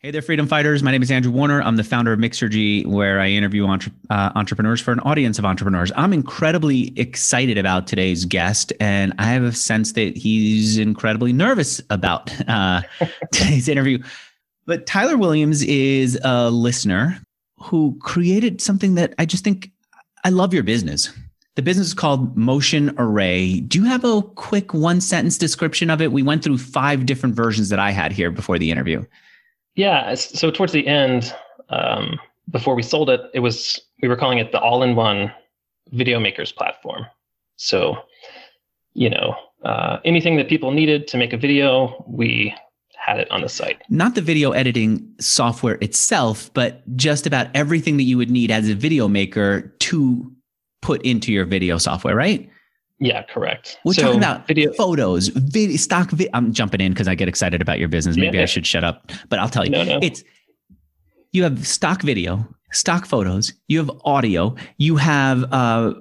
Hey there, freedom fighters. My name is Andrew Warner. I'm the founder of Mixergy, where I interview entre- uh, entrepreneurs for an audience of entrepreneurs. I'm incredibly excited about today's guest, and I have a sense that he's incredibly nervous about uh, today's interview. But Tyler Williams is a listener who created something that I just think I love your business. The business is called Motion Array. Do you have a quick one sentence description of it? We went through five different versions that I had here before the interview. Yeah. So towards the end, um, before we sold it, it was we were calling it the all-in-one video makers platform. So, you know, uh, anything that people needed to make a video, we had it on the site. Not the video editing software itself, but just about everything that you would need as a video maker to put into your video software, right? Yeah, correct. We're so talking about video photos, video, stock. Vi- I'm jumping in because I get excited about your business. Maybe yeah. I should shut up, but I'll tell you, no, no. it's you have stock video, stock photos, you have audio, you have uh,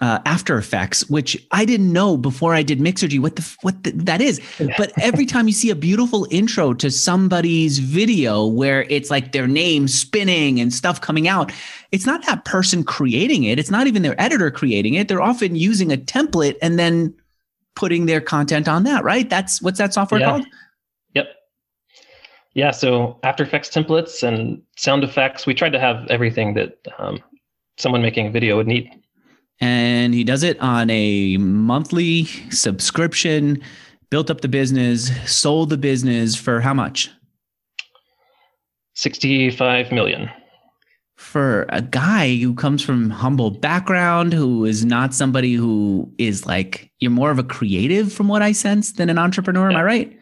uh, After Effects, which I didn't know before I did Mixergy what the what the, that is. But every time you see a beautiful intro to somebody's video where it's like their name spinning and stuff coming out, it's not that person creating it. It's not even their editor creating it. They're often using a template and then putting their content on that. Right? That's what's that software yeah. called? Yep. Yeah. So After Effects templates and sound effects. We tried to have everything that um, someone making a video would need and he does it on a monthly subscription built up the business sold the business for how much? 65 million. For a guy who comes from humble background who is not somebody who is like you're more of a creative from what i sense than an entrepreneur yeah. am i right?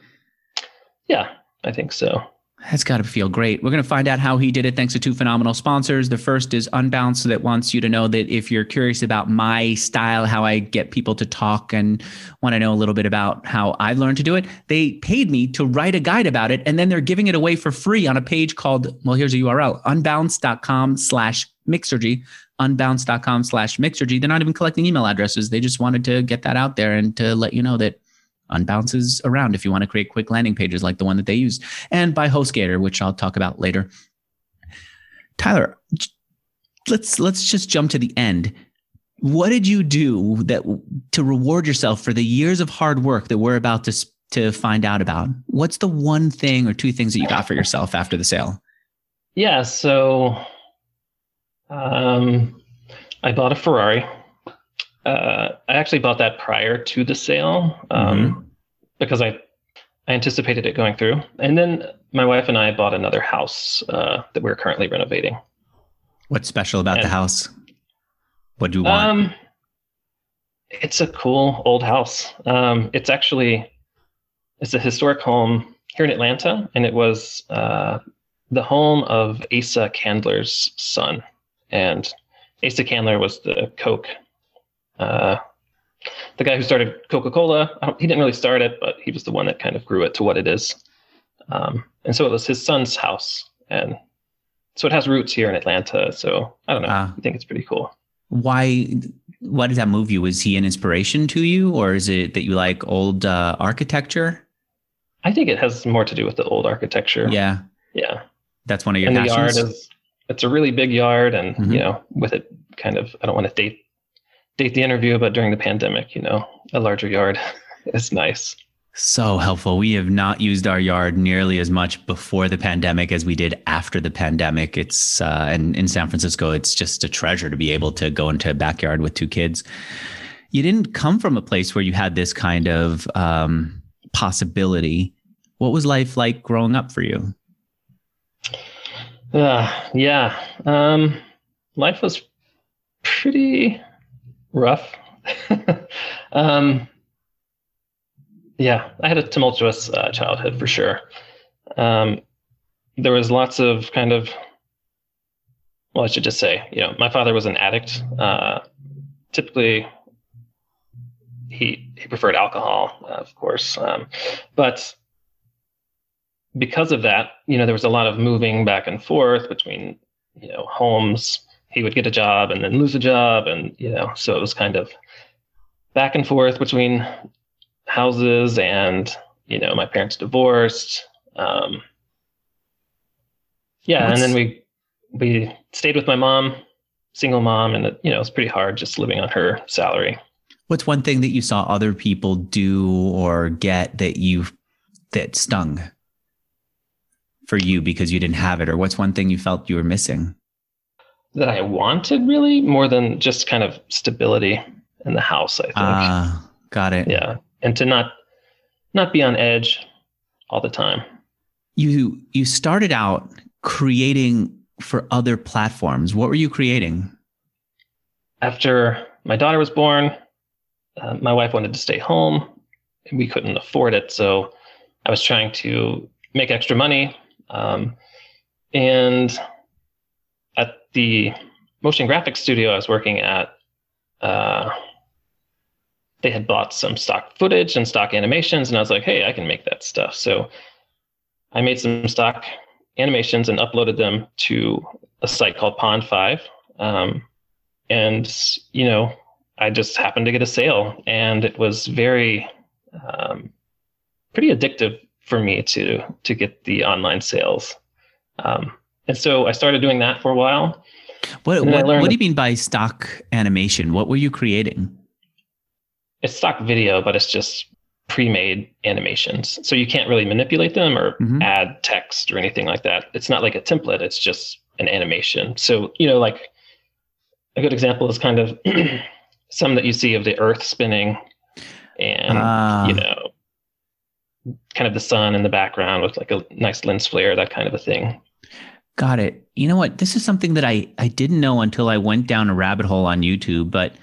Yeah i think so that's got to feel great. We're going to find out how he did it thanks to two phenomenal sponsors. The first is Unbounce, that wants you to know that if you're curious about my style, how I get people to talk, and want to know a little bit about how I've learned to do it, they paid me to write a guide about it, and then they're giving it away for free on a page called, well, here's a URL, unbounce.com slash mixergy, unbounce.com slash mixergy. They're not even collecting email addresses. They just wanted to get that out there and to let you know that unbounces around if you want to create quick landing pages like the one that they used, and by HostGator, which I'll talk about later. Tyler, let's let's just jump to the end. What did you do that to reward yourself for the years of hard work that we're about to to find out about? What's the one thing or two things that you got for yourself after the sale? Yeah, so um, I bought a Ferrari uh, I actually bought that prior to the sale um, mm-hmm. because I I anticipated it going through, and then my wife and I bought another house uh, that we're currently renovating. What's special about and, the house? What do you want? Um, it's a cool old house. Um, it's actually it's a historic home here in Atlanta, and it was uh, the home of Asa Candler's son. And Asa Candler was the Coke uh, the guy who started Coca Cola. He didn't really start it, but he was the one that kind of grew it to what it is. Um, and so it was his son's house, and so it has roots here in Atlanta. So I don't know. Uh, I think it's pretty cool. Why? Why did that move you? Was he an inspiration to you, or is it that you like old uh, architecture? I think it has more to do with the old architecture. Yeah. Yeah. That's one of your and passions? the yard is it's a really big yard and mm-hmm. you know with it kind of I don't want to date date the interview, but during the pandemic, you know, a larger yard is nice. So helpful. We have not used our yard nearly as much before the pandemic as we did after the pandemic. It's uh, and in San Francisco, it's just a treasure to be able to go into a backyard with two kids. You didn't come from a place where you had this kind of um, possibility. What was life like growing up for you? Uh, yeah, um, life was pretty rough. um, yeah, I had a tumultuous uh, childhood for sure. Um, there was lots of kind of, well, I should just say, you know, my father was an addict. Uh, typically, he he preferred alcohol, uh, of course, um, but because of that, you know, there was a lot of moving back and forth between, you know, homes he would get a job and then lose a job and you know so it was kind of back and forth between houses and you know my parents divorced um, yeah, What's- and then we we stayed with my mom, single mom, and it, you know it's pretty hard just living on her salary. What's one thing that you saw other people do or get that you that stung for you because you didn't have it, or what's one thing you felt you were missing? That I wanted really more than just kind of stability in the house. I think. Ah, got it. yeah, and to not not be on edge all the time. You you started out creating for other platforms. What were you creating? After my daughter was born, uh, my wife wanted to stay home. We couldn't afford it, so I was trying to make extra money. Um, and at the motion graphics studio I was working at, uh, they had bought some stock footage and stock animations, and I was like, "Hey, I can make that stuff." So I made some stock animations and uploaded them to a site called Pond5. Um, and you know, I just happened to get a sale, and it was very, um, pretty addictive for me to to get the online sales. Um, and so I started doing that for a while. What And then I what, what do you mean by stock animation? What were you creating? It's stock video, but it's just pre-made animations, so you can't really manipulate them or Mhm. add text or anything like that. It's not like a template; it's just an animation. So you know, like a good example is kind of some that you see of the Earth spinning, and Ah, you know, kind of the sun in the background with like a nice lens flare, that kind of a thing. Got it. You know what? This is something that I, I didn't know until I went down a rabbit hole on YouTube. But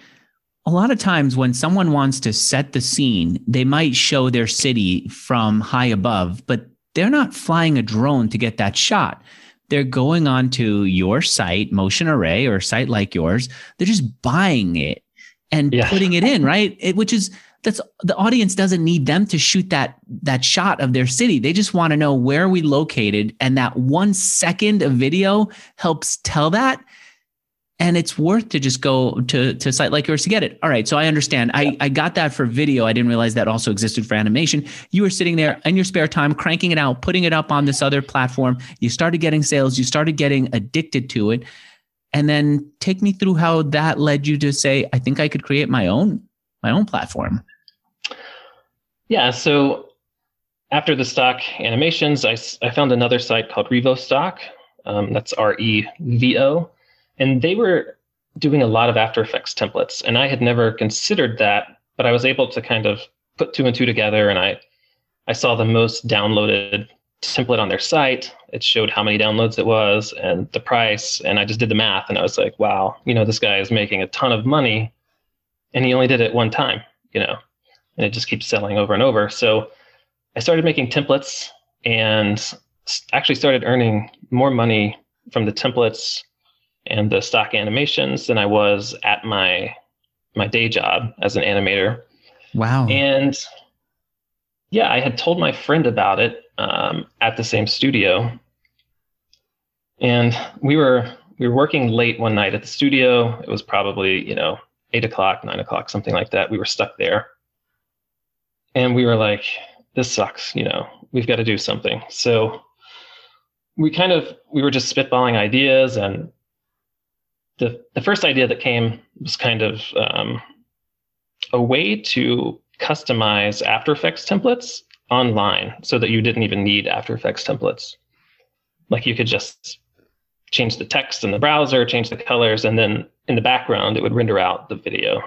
a lot of times when someone wants to set the scene, they might show their city from high above, but they're not flying a drone to get that shot. They're going onto your site, Motion Array, or a site like yours. They're just buying it and Yeah. putting it in, right? It, which is that's the audience doesn't need them to shoot that that shot of their city. They just want to know where we located, and that one second of video helps tell that. And it's worth to just go to to a site like yours to get it. All right, so I understand. I I got that for video. I didn't realize that also existed for animation. You were sitting there in your spare time, cranking it out, putting it up on this other platform. You started getting sales. You started getting addicted to it. And then take me through how that led you to say, I think I could create my own my own platform. Yeah. So after the stock animations, I, I found another site called RevoStock. Um, that's R E V O. And they were doing a lot of After Effects templates. And I had never considered that, but I was able to kind of put two and two together. And I, I saw the most downloaded template on their site. It showed how many downloads it was and the price. And I just did the math and I was like, wow, you know, this guy is making a ton of money. And he only did it one time, you know and it just keeps selling over and over. So I started making templates and actually started earning more money from the templates and the stock animations than I was at my my day job as an animator. Wow. And yeah, I had told my friend about it um, at the same studio, and we were we were working late one night at the studio. It was probably you know eight o'clock, nine o'clock, something like that. We were stuck there, and we were like, "This sucks." You know, we've got to do something. So we kind of we were just spitballing ideas, and the the first idea that came was kind of um, a way to customize After Effects templates online so that you didn't even need After Effects templates. Like you could just change the text in the browser, change the colors, and then in the background, it would render out the video.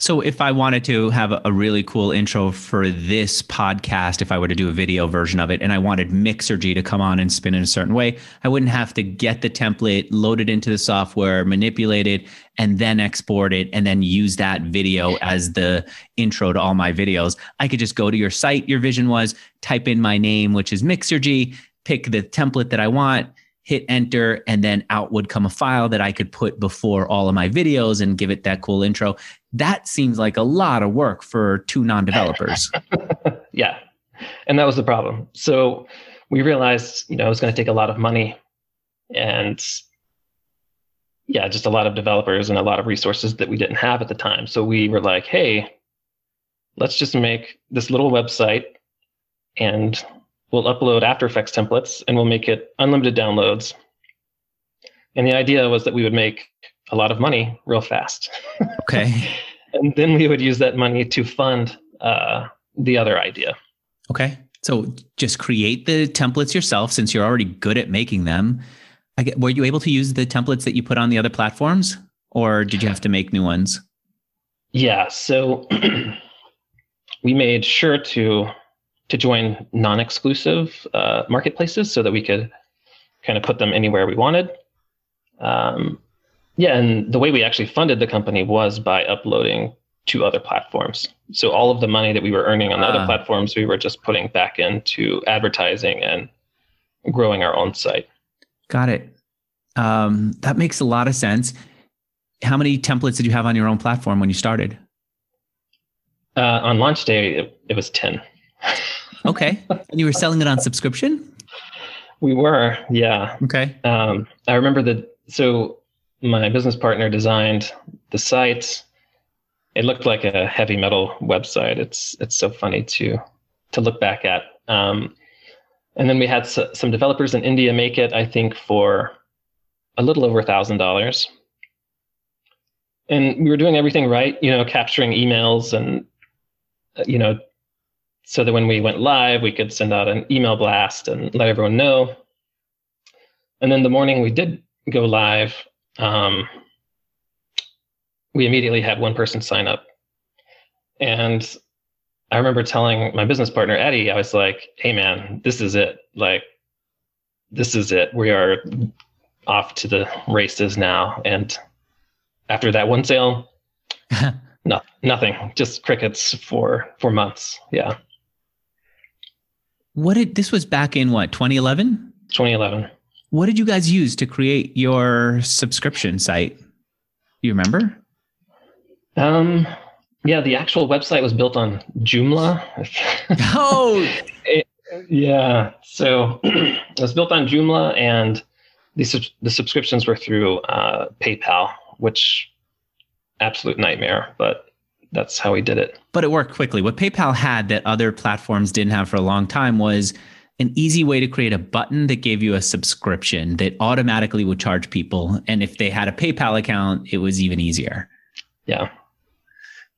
So if I wanted to have a- really cool intro for this podcast, if I were to do a video version of it and I wanted Mixergy to come on and spin in a certain way, I wouldn't have to get the template, load it into the software, manipulate it, and then export it and then use that video as the intro to all my videos. I could just go to your site, your vision was, type in my name, which is Mixergy, pick the template that I want, hit enter, and then out would come a file that I could put before all of my videos and give it that cool intro that seems like a lot of work for two non-developers. yeah. And that was the problem. So we realized, you know, it was going to take a lot of money and yeah, just a lot of developers and a lot of resources that we didn't have at the time. So we were like, hey, let's just make this little website and we'll upload After Effects templates and we'll make it unlimited downloads. And the idea was that we would make a lot of money real fast. Okay. and then we would use that money to fund uh, the other idea. Okay. So just create the templates yourself since you're already good at making them. I get, were you able to use the templates that you put on the other platforms or did you have to make new ones? Yeah. So we made sure to to join non-exclusive uh, marketplaces so that we could kind of put them anywhere we wanted. Um, yeah, and the way we actually funded the company was by uploading to other platforms. So all of the money that we were earning on the other ah. platforms, we were just putting back into advertising and growing our own site. Got it. Um, that makes a lot of sense. How many templates did you have on your own platform when you started? Uh, on launch day, it, it was 10. Okay. And you were selling it on subscription? We were, yeah. Okay. Um, I remember that. So my business partner designed the site. It looked like a heavy metal website. It's it's so funny to to look back at. Um, and then we had s- some developers in India make it. I think for a little over a thousand dollars. And we were doing everything right, you know, capturing emails and you know, so that when we went live, we could send out an email blast and let everyone know. And then the morning we did go live, um, we immediately had one person sign up. And I remember telling my business partner, Eddie, I was like, hey, man, this is it. Like, this is it. We are off to the races now. And after that one sale, no, nothing, just crickets for for months. Yeah. What did this was back in what 2011? 2011. What did you guys use to create your subscription site? You remember? Um, yeah, the actual website was built on Joomla. oh, it, yeah. So it was built on Joomla, and the the subscriptions were through uh, PayPal, which absolute nightmare, but that's how we did it. But it worked quickly. What PayPal had that other platforms didn't have for a long time was an easy way to create a button that gave you a subscription that automatically would charge people. And if they had a PayPal account, it was even easier. Yeah.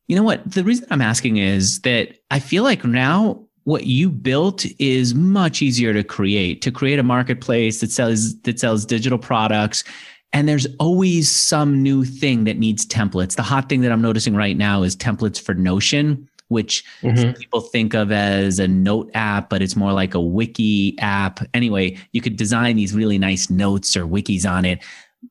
You know what? The reason I'm asking is that I feel like now what you built is much easier to create to create a marketplace that sells that sells digital products and there's always some new thing that needs templates. The hot thing that I'm noticing right now is templates for Notion, which mm-hmm. people think of as a note app, but it's more like a wiki app. Anyway, you could design these really nice notes or wikis on it.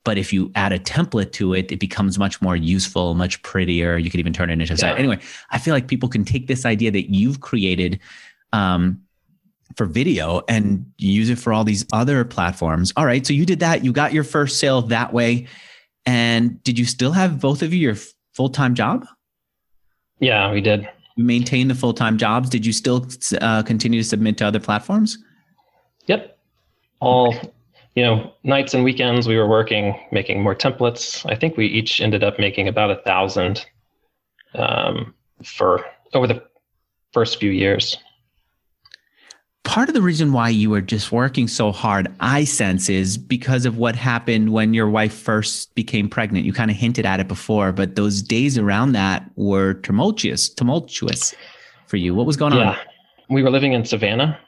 But if you add a template to it, it becomes much more useful, much prettier. You could even turn it into a yeah. site. Anyway, I feel like people can take this idea that you've created um, for video and use it for all these other platforms. All right. So you did that. You got your first sale that way. And did you still have both of you your full time job? Yeah, we did. You maintain the full time jobs. Did you still uh, continue to submit to other platforms? Yep. All, you know, nights and weekends we were working, making more templates. I think we each ended up making about a thousand um, for over the first few years part of the reason why you were just working so hard, I sense, is because of what happened when your wife first became pregnant. You kind of hinted at it before, but those days around that were tumultuous, tumultuous for you. What was going yeah. on? We were living in Savannah,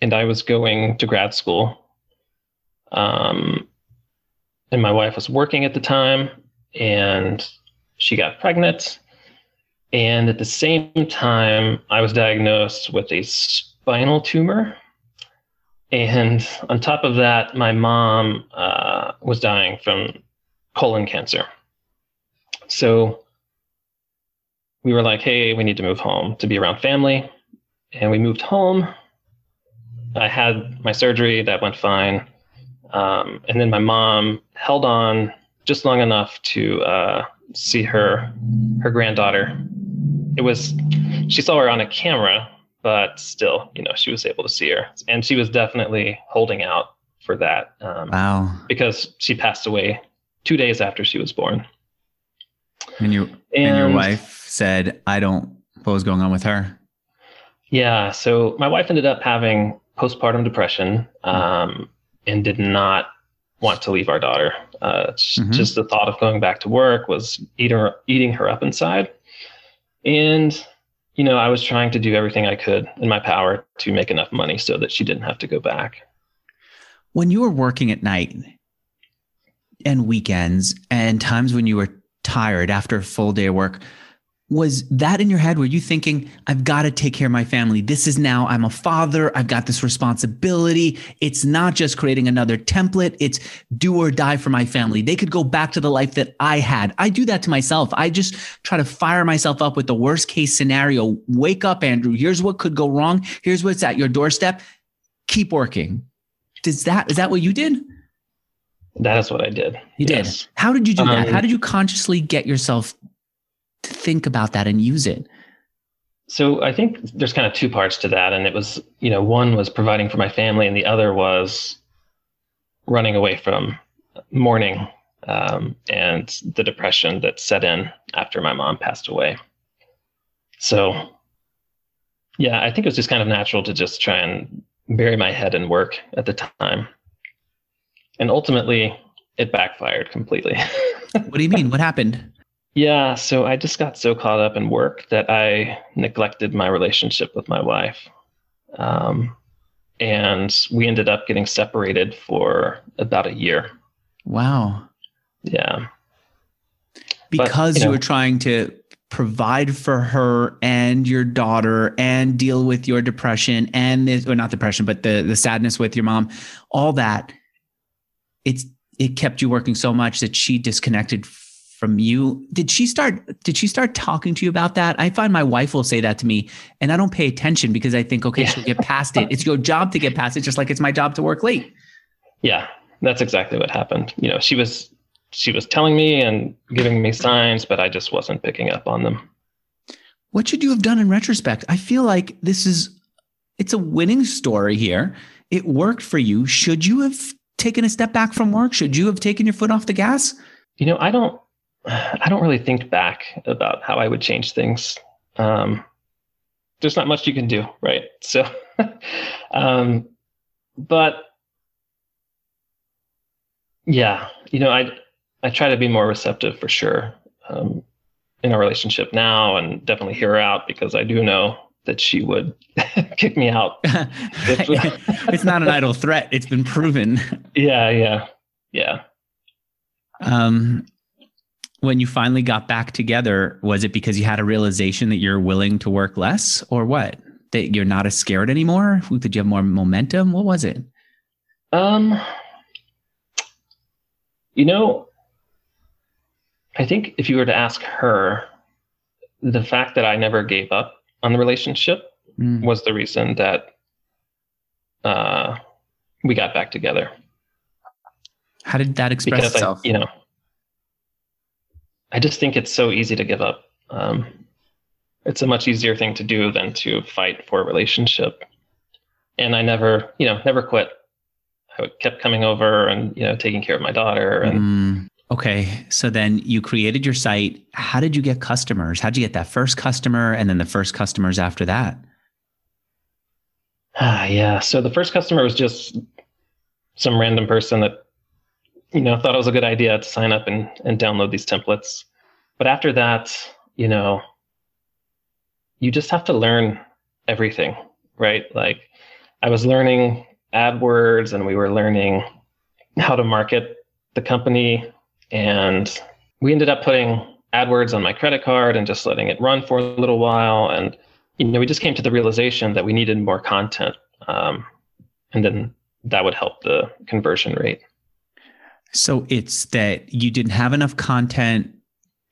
and I was going to grad school. Um, and my wife was working at the time, and she got pregnant. And at the same time, I was diagnosed with a spinal tumor. And on top of that, my mom uh, was dying from colon cancer. So we were like, hey, we need to move home to be around family. And we moved home. I had my surgery, that went fine. Um, and then my mom held on just long enough to uh, see her her granddaughter. It was she saw her on a camera but still, you know, she was able to see her, and she was definitely holding out for that. Um, wow! Because she passed away two days after she was born. And you and, and your wife said, "I don't." What was going on with her? Yeah, so my wife ended up having postpartum depression um, and did not want to leave our daughter. Uh, mm-hmm. Just the thought of going back to work was eating her, eating her up inside. And, you know, I was trying to do everything I could in my power to make enough money so that she didn't have to go back. When you were working at night and weekends and times when you were tired after a full day of work, was that in your head? Were you thinking, I've got to take care of my family? This is now, I'm a father. I've got this responsibility. It's not just creating another template. It's do or die for my family. They could go back to the life that I had. I do that to myself. I just try to fire myself up with the worst case scenario. Wake up, Andrew. Here's what could go wrong. Here's what's at your doorstep. Keep working. Does that, is that what you did? That is what I did. You yes. did. How did you do um, that? How did you consciously get yourself to think about that and use it? So I think there's kind of two parts to that. And it was, you know, one was providing for my family, and the other was running away from mourning um, and the depression that set in after my mom passed away. So, yeah, I think it was just kind of natural to just try and bury my head in work at the time. And ultimately, it backfired completely. what do you mean? What happened? Yeah, so I just got so caught up in work that I neglected my relationship with my wife. Um, and we ended up getting separated for about a year. Wow. Yeah. Because but, you, know, you were trying to provide for her and your daughter and deal with your depression and this, or not depression, but the the sadness with your mom, all that. It's it kept you working so much that she disconnected from you. Did she start did she start talking to you about that? I find my wife will say that to me and I don't pay attention because I think okay, she'll get past it. It's your job to get past it just like it's my job to work late. Yeah. That's exactly what happened. You know, she was she was telling me and giving me signs, but I just wasn't picking up on them. What should you have done in retrospect? I feel like this is it's a winning story here. It worked for you. Should you have taken a step back from work? Should you have taken your foot off the gas? You know, I don't I don't really think back about how I would change things. Um, there's not much you can do, right? So, um, but yeah, you know, I I try to be more receptive for sure um, in our relationship now, and definitely hear her out because I do know that she would kick me out. it's not an idle threat; it's been proven. Yeah, yeah, yeah. Um, when you finally got back together, was it because you had a realization that you're willing to work less or what? That you're not as scared anymore? Did you have more momentum? What was it? Um, you know, I think if you were to ask her, the fact that I never gave up on the relationship mm. was the reason that uh, we got back together. How did that express because itself? I, you know, I just think it's so easy to give up. Um, it's a much easier thing to do than to fight for a relationship. And I never, you know, never quit. I kept coming over and, you know, taking care of my daughter. And mm, okay. So then you created your site. How did you get customers? How'd you get that first customer and then the first customers after that? Ah, yeah. So the first customer was just some random person that you know, thought it was a good idea to sign up and, and download these templates. But after that, you know, you just have to learn everything, right? Like I was learning AdWords and we were learning how to market the company. And we ended up putting AdWords on my credit card and just letting it run for a little while. And, you know, we just came to the realization that we needed more content. Um, and then that would help the conversion rate. So it's that you didn't have enough content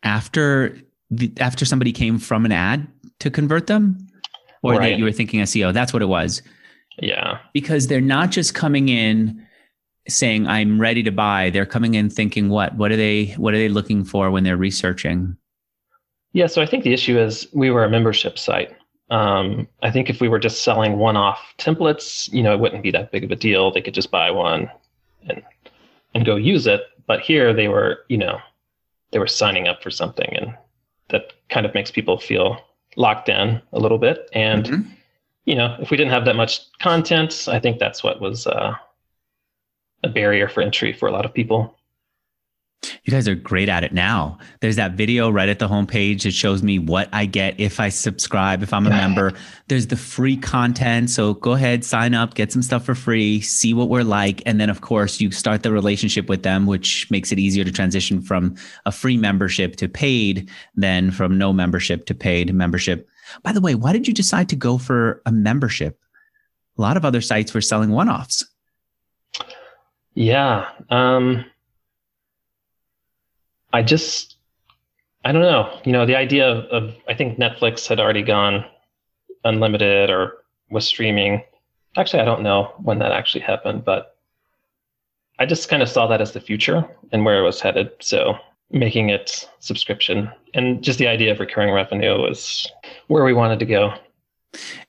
after the, after somebody came from an ad to convert them, or right. that you were thinking SEO. That's what it was. Yeah, because they're not just coming in saying I'm ready to buy. They're coming in thinking what? What are they? What are they looking for when they're researching? Yeah, so I think the issue is we were a membership site. Um, I think if we were just selling one-off templates, you know, it wouldn't be that big of a deal. They could just buy one and and go use it. But here they were, you know, they were signing up for something, and that kind of makes people feel locked in a little bit. And mm-hmm. you know, if we didn't have that much content, I think that's what was uh, a barrier for entry for a lot of people. You guys are great at it now. There's that video right at the homepage. that shows me what I get if I subscribe, if I'm a member. There's the free content. So go ahead, sign up, get some stuff for free, see what we're like. And then, of course, you start the relationship with them, which makes it easier to transition from a free membership to paid than from no membership to paid membership. By the way, why did you decide to go for a membership? A lot of other sites were selling one offs. Yeah. Um, I just, I don't know. You know, the idea of, of, I think Netflix had already gone unlimited or was streaming. Actually, I don't know when that actually happened, but I just kind of saw that as the future and where it was headed. So making it subscription and just the idea of recurring revenue was where we wanted to go.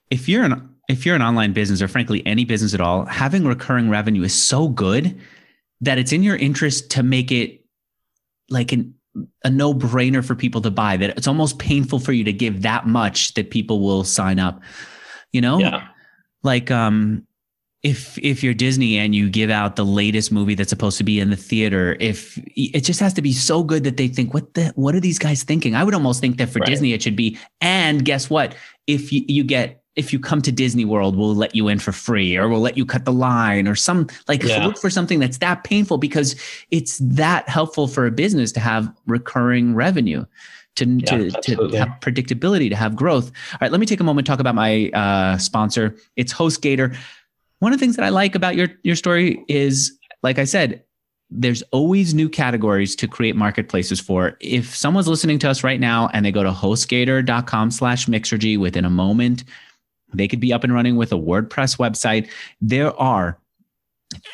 If you're an if you're an online business or frankly any business at all, having recurring revenue is so good that it's in your interest to make it like an a no-brainer for people to buy that it's almost painful for you to give that much that people will sign up you know yeah. like um if if you're Disney and you give out the latest movie that's supposed to be in the theater, if it just has to be so good that they think, what the what are these guys thinking? I would almost think that for right. Disney it should be. And guess what? If you, you get if you come to Disney World, we'll let you in for free, or we'll let you cut the line, or some like yeah. look for something that's that painful because it's that helpful for a business to have recurring revenue to, yeah, to, to have predictability, to have growth. All right, let me take a moment to talk about my uh, sponsor. It's HostGator. One of the things that I like about your your story is, like I said, there's always new categories to create marketplaces for. If someone's listening to us right now and they go to hostgator.com slash mixergy within a moment, they could be up and running with a WordPress website. There are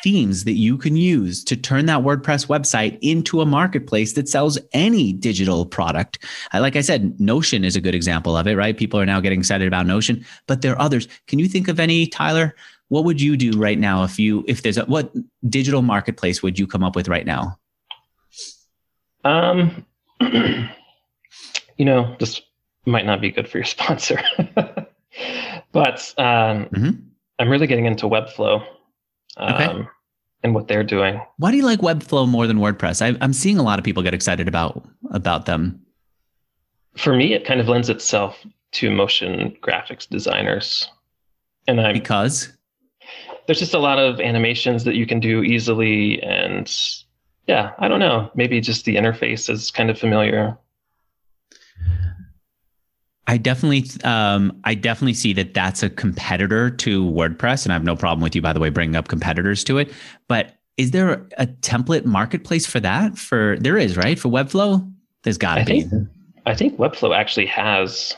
themes that you can use to turn that WordPress website into a marketplace that sells any digital product. Like I said, Notion is a good example of it, right? People are now getting excited about Notion, but there are others. Can you think of any, Tyler? what would you do right now if you if there's a what digital marketplace would you come up with right now um you know this might not be good for your sponsor but um mm-hmm. i'm really getting into webflow um, okay. and what they're doing. Why do you like webflow more than wordpress? I, i'm seeing a lot of people get excited about about them. For me it kind of lends itself to motion graphics designers. And i because? There's just a lot of animations that you can do easily and yeah i don't know. Maybe just the interface is kind of familiar I definitely, um, I definitely see that that's a competitor to WordPress, and I have no problem with you, by the way, bringing up competitors to it. But is there a template marketplace for that? For there is, right? For Webflow, there's got to be. Think, I think Webflow actually has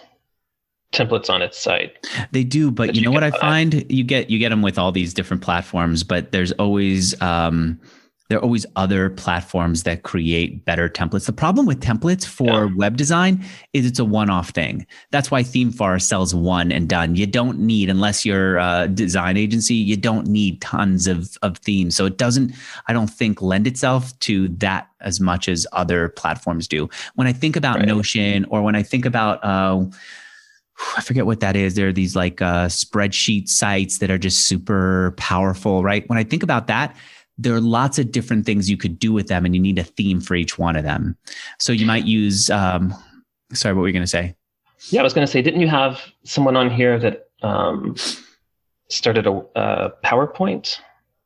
templates on its site. They do, but you know what I find? You get you get them with all these different platforms, but there's always um, there are always other platforms that create better templates. The problem with templates for yeah. web design is it's a one-off thing. That's why ThemeForest sells one and done. You don't need, unless you're a design agency, you don't need tons of, of themes. So it doesn't, I don't think, lend itself to that as much as other platforms do. When I think about right. Notion or when I think about uh, I forget what that is. There are these like uh, spreadsheet sites that are just super powerful, right? When I think about that, there are lots of different things you could do with them, and you need a theme for each one of them. So you might use. Um, sorry, what were you going to say? Yeah, I was going to say, didn't you have someone on here that um, started a, a PowerPoint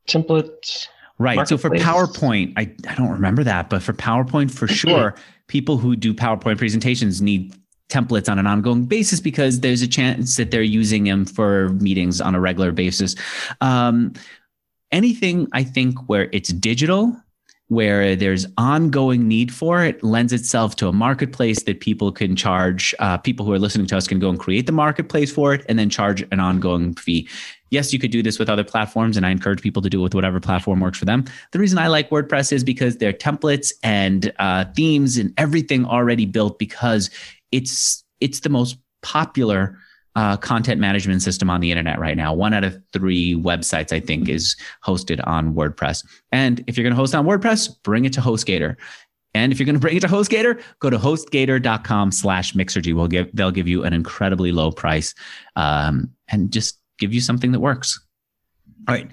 template? Right. So for PowerPoint, I, I don't remember that, but for PowerPoint, for sure, people who do PowerPoint presentations need templates on an ongoing basis because there's a chance that they're using them for meetings on a regular basis. Um, anything I think where it's digital, where there's ongoing need for it, lends itself to a marketplace that people can charge. Uh, people who are listening to us can go and create the marketplace for it and then charge an ongoing fee. Yes, you could do this with other platforms, and I encourage people to do it with whatever platform works for them. The reason I like WordPress is because there are templates and uh, themes and everything already built because it's it's the most popular uh, content management system on the internet right now. One out of three websites, I think, is hosted on WordPress. And if you're going to host on WordPress, bring it to HostGator. And if you're going to bring it to HostGator, go to hostgator.com slash Mixergy. We'll give, they'll give you an incredibly low price um, and just give you something that works. All right.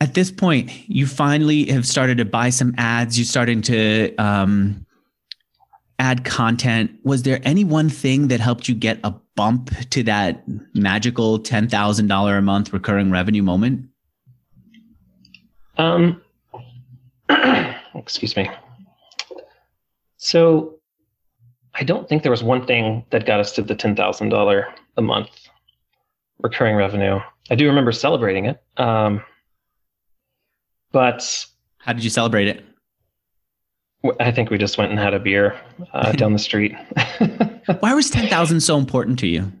At this point, you finally have started to buy some ads. You're starting to um, add content. Was there any one thing that helped you get a bump to that magical $10,000 a month recurring revenue moment? Um, excuse me. So I don't think there was one thing that got us to the $10,000 a month recurring revenue. I do remember celebrating it. Um, but how did you celebrate it? I think we just went and had a beer uh, down the street. Why was 10,000 so important to you?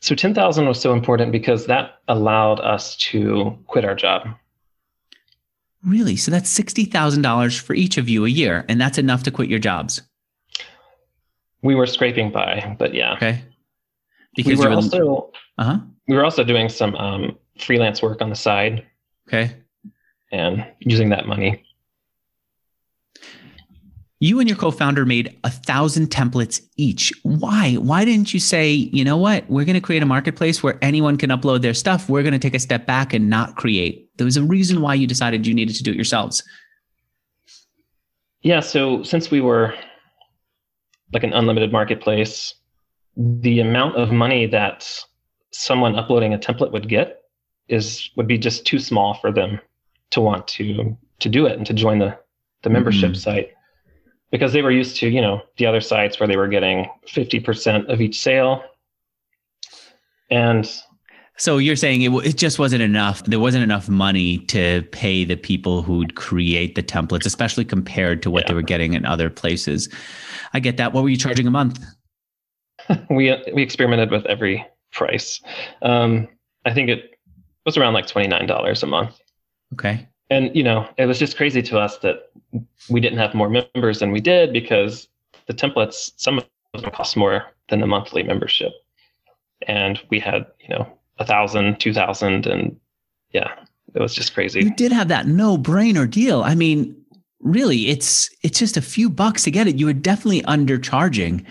So 10,000 was so important because that allowed us to quit our job. Really? So that's $60,000 for each of you a year, and that's enough to quit your jobs? We were scraping by, but yeah. Okay. Because we were also uh-huh. we were also doing some um, freelance work on the side. Okay. And using that money you and your co-founder made a thousand templates each. Why? Why didn't you say, you know what? We're going to create a marketplace where anyone can upload their stuff. We're going to take a step back and not create. There was a reason why you decided you needed to do it yourselves. Yeah. So since we were like an unlimited marketplace, the amount of money that someone uploading a template would get is would be just too small for them to want to to do it and to join the the membership mm-hmm. site because they were used to, you know, the other sites where they were getting 50% of each sale. And so you're saying it, it just wasn't enough. There wasn't enough money to pay the people who'd create the templates, especially compared to what yeah. they were getting in other places. I get that. What were you charging a month? we we experimented with every price. Um, I think it was around like twenty nine dollars a month. Okay and you know it was just crazy to us that we didn't have more members than we did because the templates some of them cost more than the monthly membership. And we had you know a thousand two thousand and yeah it was just crazy. You did have that no brainer deal. I mean really it's it's just a few bucks to get it. You were definitely undercharging.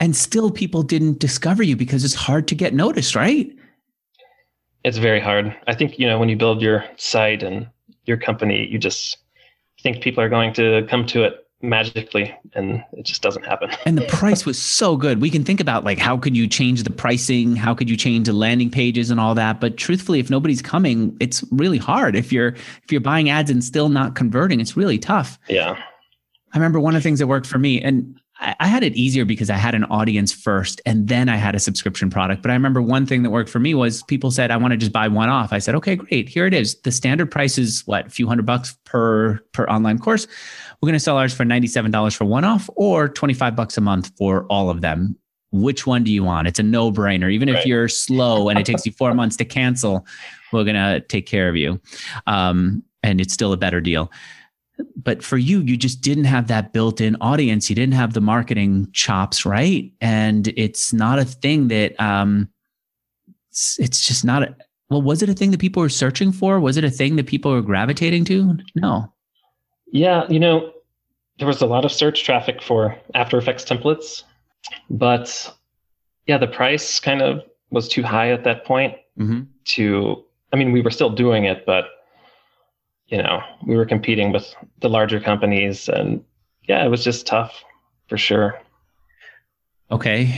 And still people didn't discover you because it's hard to get noticed right? It's very hard. I think you know when you build your site and your company, you just think people are going to come to it magically and it just doesn't happen. and the price was so good. We can think about like how could you change the pricing? How could you change the landing pages and all that? But truthfully, if nobody's coming, it's really hard. If you're if you're buying ads and still not converting, it's really tough. Yeah. I remember one of the things that worked for me and I had it easier because I had an audience first and then I had a subscription product. But I remember one thing that worked for me was people said, I want to just buy one off. I said, okay, great. Here it is. The standard price is what, a few hundred bucks per, per online course. We're going to sell ours for $97 for one off or 25 bucks a month for all of them. Which one do you want? It's a no brainer. Even if you're slow and it takes you four months to cancel, we're going to take care of you. Um, and it's still a better deal but for you you just didn't have that built-in audience. You didn't have the marketing chops right? And it's not a thing that um it's, it's just not a well was it a thing that people were searching for? Was it a thing that people were gravitating to? No. Yeah you know there was a lot of search traffic for after effects templates but yeah the price kind of was too high at that point mm-hmm. to i mean we were still doing it but you know, we were competing with the larger companies and yeah, it was just tough for sure. Okay.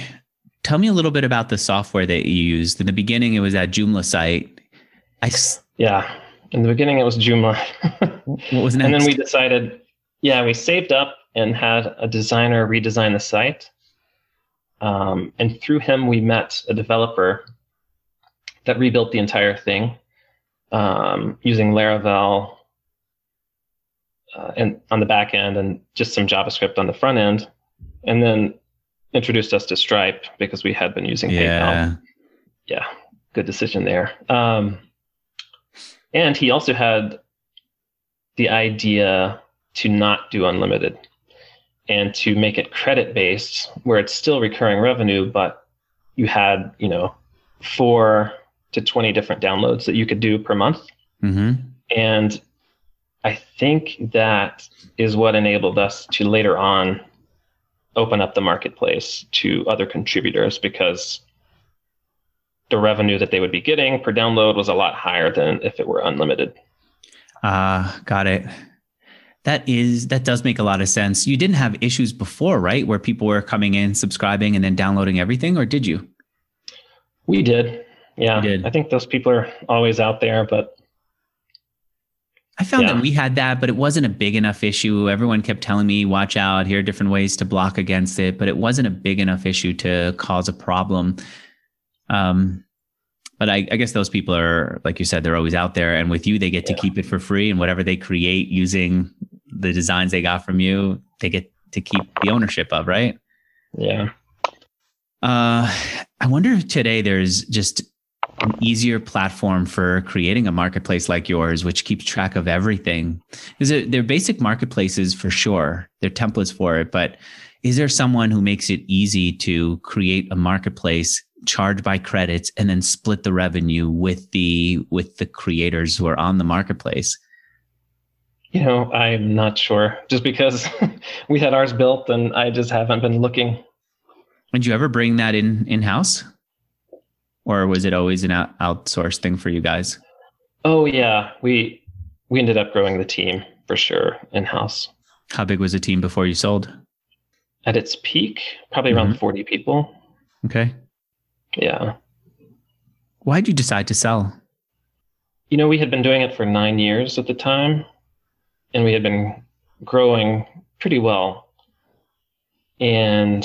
Tell me a little bit about the software that you used. In the beginning, it was that Joomla site. I yeah. In the beginning, it was Joomla. what was next? And then we decided, yeah, we saved up and had a designer redesign the site. Um, and through him, we met a developer that rebuilt the entire thing um, using Laravel uh, and on the back end and just some JavaScript on the front end, and then introduced us to Stripe because we had been using yeah. PayPal. Yeah, good decision there. Um, and he also had the idea to not do unlimited and to make it credit based where it's still recurring revenue but you had you know four to 20 different downloads that you could do per month mm-hmm. and I think that is what enabled us to later on open up the marketplace to other contributors because the revenue that they would be getting per download was a lot higher than if it were unlimited. Ah, uh, got it. That is that does make a lot of sense. You didn't have issues before, right? Where people were coming in, subscribing, and then downloading everything, or did you? We did. Yeah. Did. I think those people are always out there, but I found yeah. that we had that, but it wasn't a big enough issue. Everyone kept telling me, watch out, here are different ways to block against it, but it wasn't a big enough issue to cause a problem. Um, but I, I, guess those people are, like you said, they're always out there. And with you, they get yeah. to keep it for free. And whatever they create using the designs they got from you, they get to keep the ownership of, right? Yeah. Uh, I wonder if today there's just an easier platform for creating a marketplace like yours, which keeps track of everything. Is it they're basic marketplaces for sure. They're templates for it, but is there someone who makes it easy to create a marketplace, charge by credits, and then split the revenue with the with the creators who are on the marketplace? You know, I'm not sure. Just because we had ours built and I just haven't been looking. Did you ever bring that in in house? Or was it always an out- outsourced thing for you guys? Oh yeah, we we ended up growing the team for sure in house. How big was the team before you sold? At its peak, probably mm-hmm. around 40 people. Okay. Yeah. Why did you decide to sell? You know, we had been doing it for nine years at the time, and we had been growing pretty well. And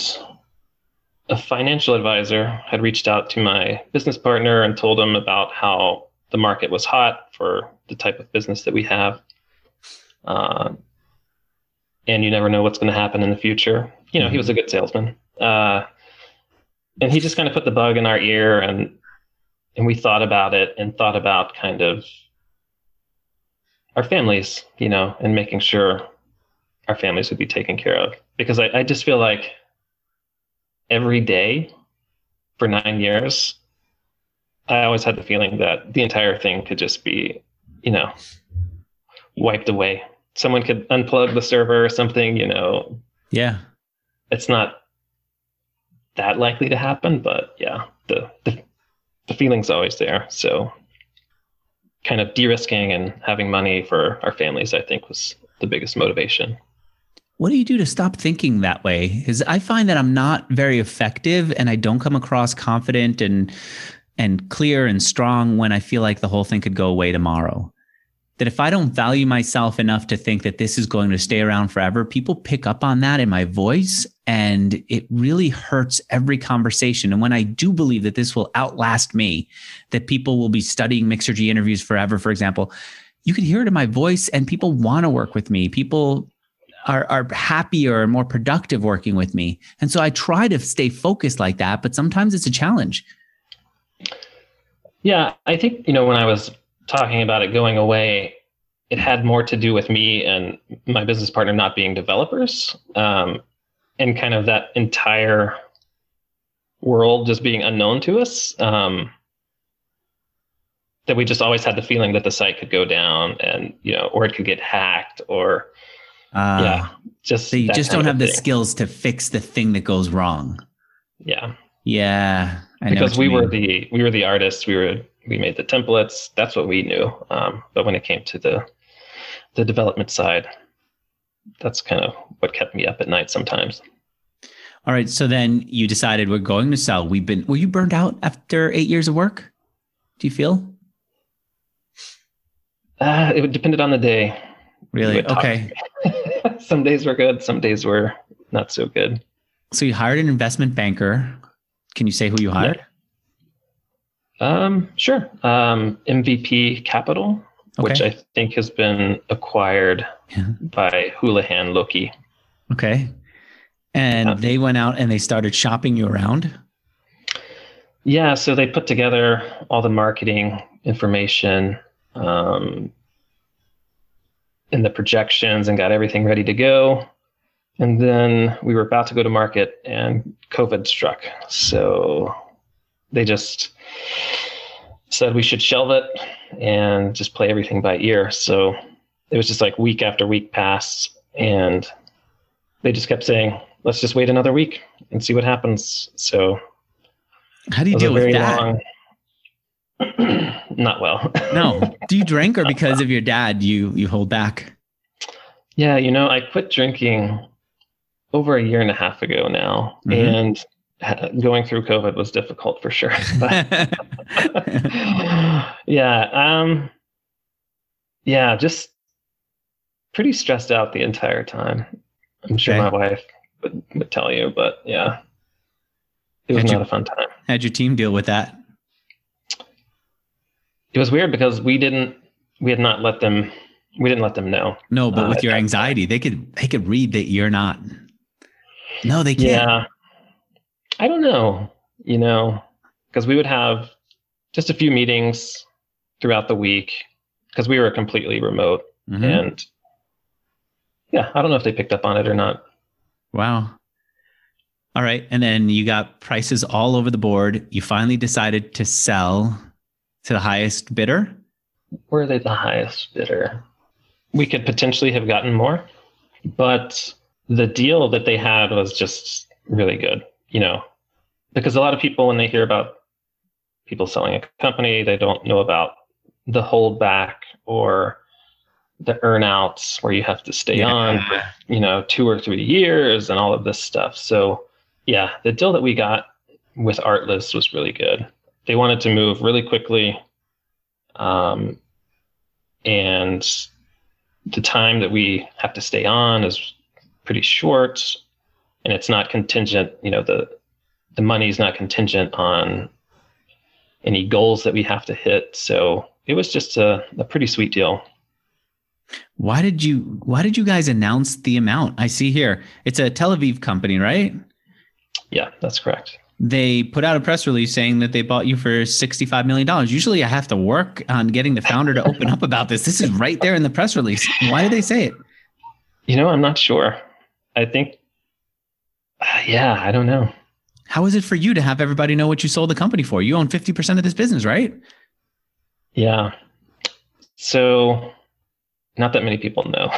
a financial advisor had reached out to my business partner and told him about how the market was hot for the type of business that we have. Uh, and you never know what's going to happen in the future. You know, he was a good salesman. Uh, and he just kind of put the bug in our ear and and we thought about it and thought about kind of our families, you know, and making sure our families would be taken care of. Because I, I just feel like every day for nine years, I always had the feeling that the entire thing could just be, you know, wiped away. Someone could unplug the server or something, you know. Yeah. It's not that likely to happen, but yeah, the the, the feeling's always there. So kind of de-risking and having money for our families, I think was the biggest motivation what do you do to stop thinking that way? Because I find that I'm not very effective and I don't come across confident and and clear and strong when I feel like the whole thing could go away tomorrow. That if I don't value myself enough to think that this is going to stay around forever, people pick up on that in my voice and it really hurts every conversation. And when I do believe that this will outlast me, that people will be studying Mixergy interviews forever, for example, you can hear it in my voice and people want to work with me. People are, are happier and more productive working with me. And so I try to stay focused like that, but sometimes it's a challenge. Yeah, I think, you know, when I was talking about it going away, it had more to do with me and my business partner not being developers um, and kind of that entire world just being unknown to us. Um, that we just always had the feeling that the site could go down and, you know, or it could get hacked or uh, yeah, just so you just don't have the skills to fix the thing that goes wrong. Yeah. Yeah. I because we were the we were the artists. We were we made the templates. That's what we knew. Um, but when it came to the the development side, that's kind of what kept me up at night sometimes. All right. So then you decided we're going to sell. We've been. Were you burned out after eight years of work? Do you feel? Uh, it depended on the day. Really? Okay. Some days were good, some days were not so good. So you hired an investment banker. Can you say who you hired? Yeah. Um, sure. Um, MVP Capital, okay. which I think has been acquired yeah. by Houlihan Lokey. Okay. And yeah. they went out and they started shopping you around? Yeah. So they put together all the marketing information, um, in the projections and got everything ready to go. And then we were about to go to market and COVID struck. So they just said we should shelve it and just play everything by ear. So it was just like week after week passed, and they just kept saying, "Let's just wait another week and see what happens." So, how do you deal with that? Long, not well. no. Do you drink, or because of your dad, you you hold back? Yeah, you know, I quit drinking over a year and a half ago now, mm-hmm. and going through COVID was difficult for sure. yeah, um, yeah, just pretty stressed out the entire time. I'm sure my wife would, would tell you, but yeah, it was how'd not you, a fun time. How'd your team deal with that? It was weird because we didn't, we had not let them, we didn't let them know. No, but uh, with your anxiety, they could, they could read that you're not. No, they can't. Yeah. I don't know, you know, because we would have just a few meetings throughout the week because we were completely remote. Mm-hmm. And yeah, I don't know if they picked up on it or not. Wow. All right. And then you got prices all over the board. You finally decided to sell to the highest bidder. Were they the highest bidder? We could potentially have gotten more, but the deal that they had was just really good. You know, because a lot of people when they hear about people selling a company they don't know about the holdback or the earnouts where you have to stay yeah. on for you know two or three years and all of this stuff so yeah the deal that we got with artlist was really good they wanted to move really quickly um, and the time that we have to stay on is pretty short and it's not contingent you know the the money is not contingent on any goals that we have to hit. So it was just a, a pretty sweet deal. Why did you why did you guys announce the amount? I see here. It's a Tel Aviv company, right? Yeah, that's correct. They put out a press release saying that they bought you for $65 million. Usually I have to work on getting the founder to open up about this. This is right there in the press release. Why did they say it? You know, I'm not sure. I think, uh, yeah, I don't know. How is it for you to have everybody know what you sold the company for? You own 50% of this business, right? Yeah. So not that many people know.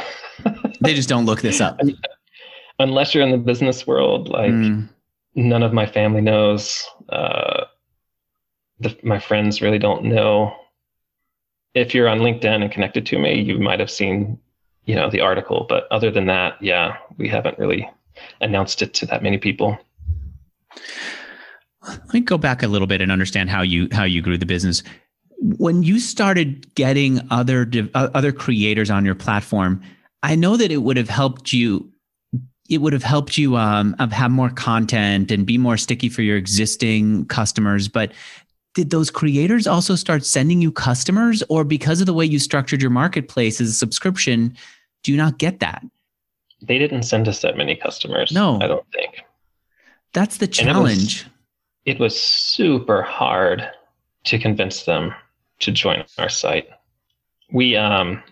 they just don't look this up. Unless you're in the business world, like mm. None of my family knows. Uh, the, my friends really don't know. If you're on LinkedIn and connected to me, you might have seen, you know, the article. But other than that, yeah, we haven't really announced it to that many people. Let me go back a little bit and understand how you how you grew the business. When you started getting other uh, other creators on your platform, I know that it would have helped you. It would have helped you um, have more content and be more sticky for your existing customers. But did those creators also start sending you customers, or because of the way you structured your marketplace as a subscription, do you not get that? They didn't send us that many customers. No, I don't think. That's the challenge. It was, it was super hard to convince them to join our site. We, um,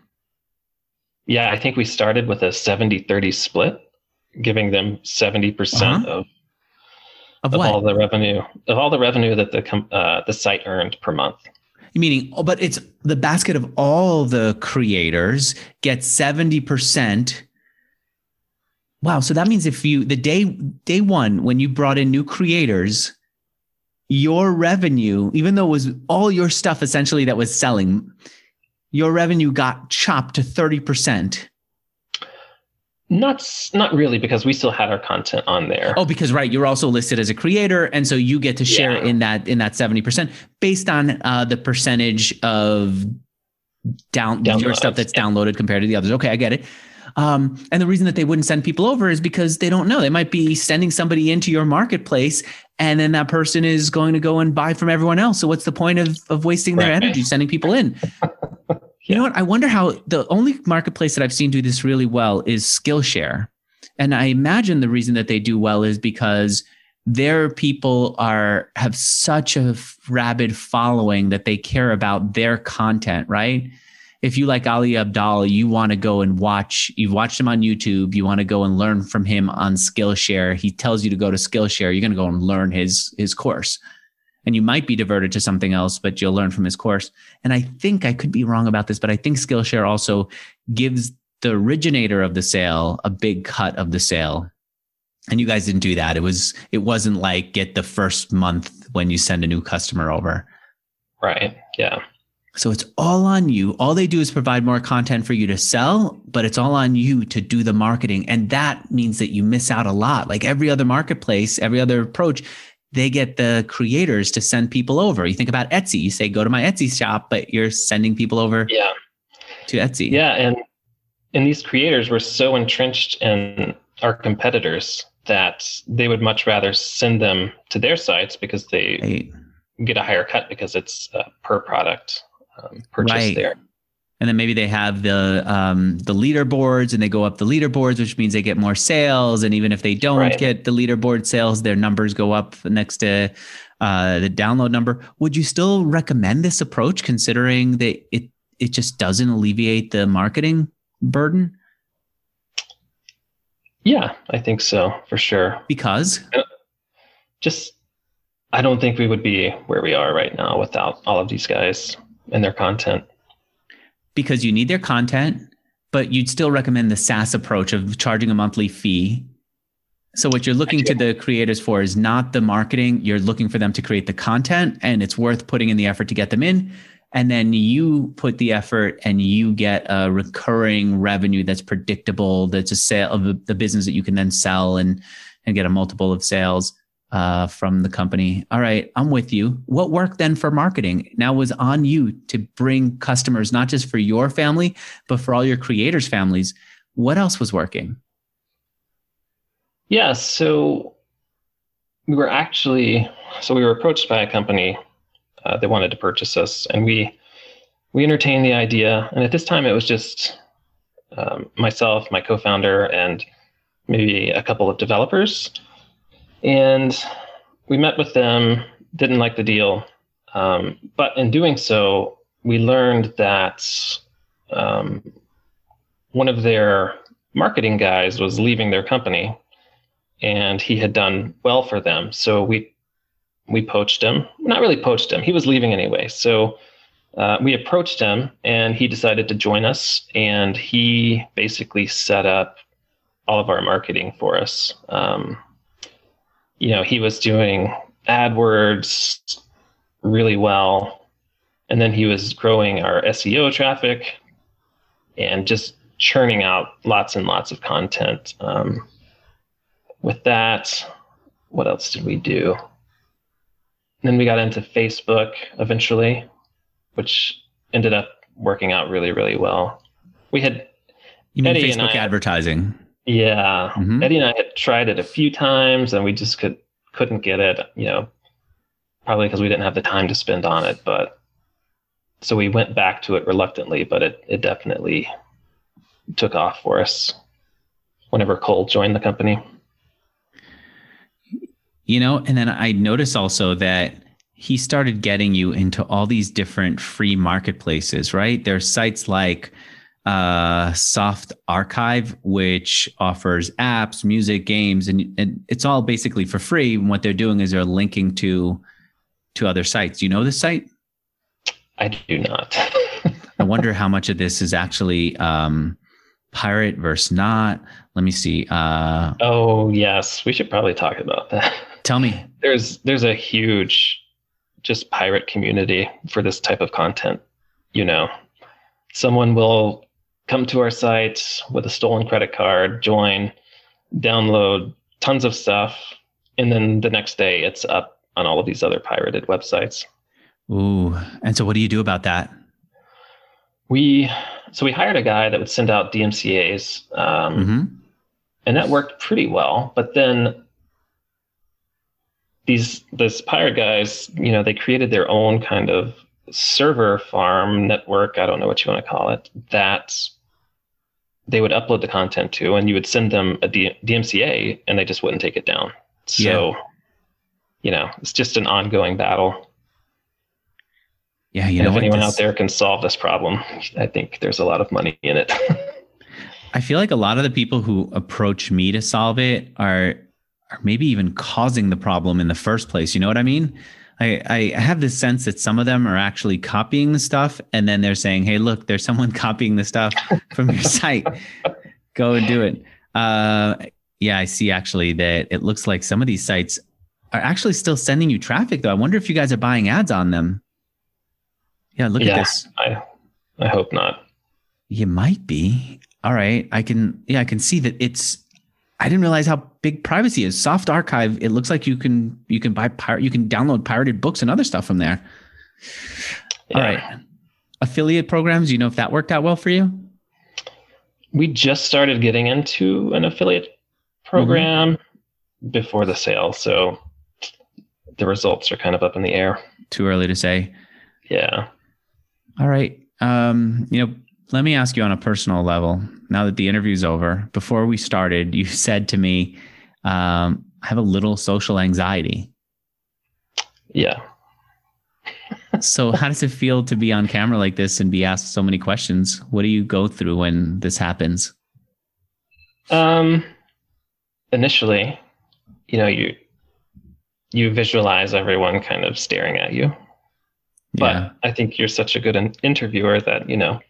yeah, I think we started with a 70 30 split, giving them 70% uh-huh. of, of, of all the revenue, of all the revenue that the, uh, the site earned per month. Meaning, oh, but it's the basket of all the creators get 70% Wow. So that means if you the day day one when you brought in new creators, your revenue, even though it was all your stuff essentially that was selling, your revenue got chopped to 30%. Not not really because we still had our content on there. Oh, because right, you're also listed as a creator, and so you get to share yeah. in that in that seventy percent based on uh, the percentage of down Downloads. your stuff that's yeah. downloaded compared to the others. Okay, I get it. Um, and the reason that they wouldn't send people over is because they don't know. They might be sending somebody into your marketplace and then that person is going to go and buy from everyone else. So what's the point of, of wasting their energy sending people in? You know what? I wonder how the only marketplace that I've seen do this really well is Skillshare. And I imagine the reason that they do well is because their people are have such a rabid following that they care about their content, right? if you like Ali Abdaal, you want to go and watch, you've watched him on YouTube, you want to go and learn from him on Skillshare. He tells you to go to Skillshare, you're going to go and learn his his course. And you might be diverted to something else, but you'll learn from his course. And I think I could be wrong about this, but I think Skillshare also gives the originator of the sale a big cut of the sale. And you guys didn't do that. It was it wasn't like get the first month when you send a new customer over. Right. Yeah. So it's all on you. All they do is provide more content for you to sell, but it's all on you to do the marketing. And that means that you miss out a lot. Like every other marketplace, every other approach, they get the creators to send people over. You think about Etsy, you say, go to my Etsy shop, but you're sending people over yeah. to Etsy. Yeah. And and these creators were so entrenched in our competitors that they would much rather send them to their sites because they right. get a higher cut because it's uh, per product um, purchase right. there and then maybe they have the um, the leaderboards and they go up the leaderboards which means they get more sales. And even if they don't right. get the leaderboard sales their numbers go up next to uh, the download number. Would you still recommend this approach considering that it it just doesn't alleviate the marketing burden? Yeah i think so for sure. Because? Just i don't think we would be where we are right now without all of these guys and their content because you need their content, but you'd still recommend the SaaS approach of charging a monthly fee. So what you're looking to the creators for is not the marketing. You're looking for them to create the content and it's worth putting in the effort to get them in. And then you put the effort and you get a recurring revenue that's predictable, that's a sale of the business that you can then sell and, and get a multiple of sales uh, from the company. All right, I'm with you. What worked then for marketing? Now was on you to bring customers, not just for your family, but for all your creators' families. What else was working? Yeah, so we were actually so we were approached by a company uh, that wanted to purchase us, and we we entertained the idea. And at this time, it was just um, myself, my co-founder, and maybe a couple of developers and we met with them, didn't like the deal. Um, but in doing so, we learned that um, one of their marketing guys was leaving their company and he had done well for them. So we we poached him. Not really poached him. He was leaving anyway. So uh, we approached him and he decided to join us and he basically set up all of our marketing for us. Um, you know, he was doing AdWords really well. And then he was growing our SEO traffic and just churning out lots and lots of content. Um, with that, what else did we do? And then we got into Facebook eventually, which ended up working out really, really well. We had you mean Eddie Facebook advertising? Yeah, mm-hmm. Eddie and I tried it a few times, and we just could couldn't get it. You know, probably because we didn't have the time to spend on it. But so we went back to it reluctantly, but it it definitely took off for us whenever Cole joined the company. You know, and then I noticed also that he started getting you into all these different free marketplaces, right? There's sites like uh, Soft Archive, which offers apps, music, games, and, and it's all basically for free. And what they're doing is they're linking to to other sites. Do you know this site? I do not. I wonder how much of this is actually um, pirate versus not. Let me see. Uh, oh yes, we should probably talk about that. Tell me. There's there's a huge just pirate community for this type of content. You know, someone will come to our site with a stolen credit card, join, download tons of stuff, and then the next day it's up on all of these other pirated websites. Ooh. And so what do you do about that? We so we hired a guy that would send out DMCA's, um, mm-hmm. and that worked pretty well. But then these these pirate guys, you know, they created their own kind of server farm network, I don't know what you want to call it, that they would upload the content to, and you would send them a D- DMCA, and they just wouldn't take it down. So, yeah. you know, it's just an ongoing battle. Yeah, you and know, if anyone this... out there can solve this problem, I think there's a lot of money in it. I feel like a lot of the people who approach me to solve it are, are maybe even causing the problem in the first place. You know what I mean? I, I have this sense that some of them are actually copying the stuff and then they're saying, hey, look, there's someone copying the stuff from your site. Go and do it. Uh, yeah, I see actually that it looks like some of these sites are actually still sending you traffic, though. I wonder if you guys are buying ads on them. Yeah, look yeah, at this. I, I hope not. You might be. All right. I can, yeah, I can see that it's, I didn't realize how big privacy is. Soft archive. It looks like you can you can buy pirate you can download pirated books and other stuff from there. Yeah. All right. Affiliate programs. You know if that worked out well for you? We just started getting into an affiliate program mm-hmm. before the sale, so the results are kind of up in the air. Too early to say. Yeah. All right. Um, you know, let me ask you on a personal level now that the interview's over, before we started, you said to me, um, I have a little social anxiety. Yeah. so, how does it feel to be on camera like this and be asked so many questions? What do you go through when this happens? Um, initially, you know, you you visualize everyone kind of staring at you. But yeah. I think you're such a good in- interviewer that you know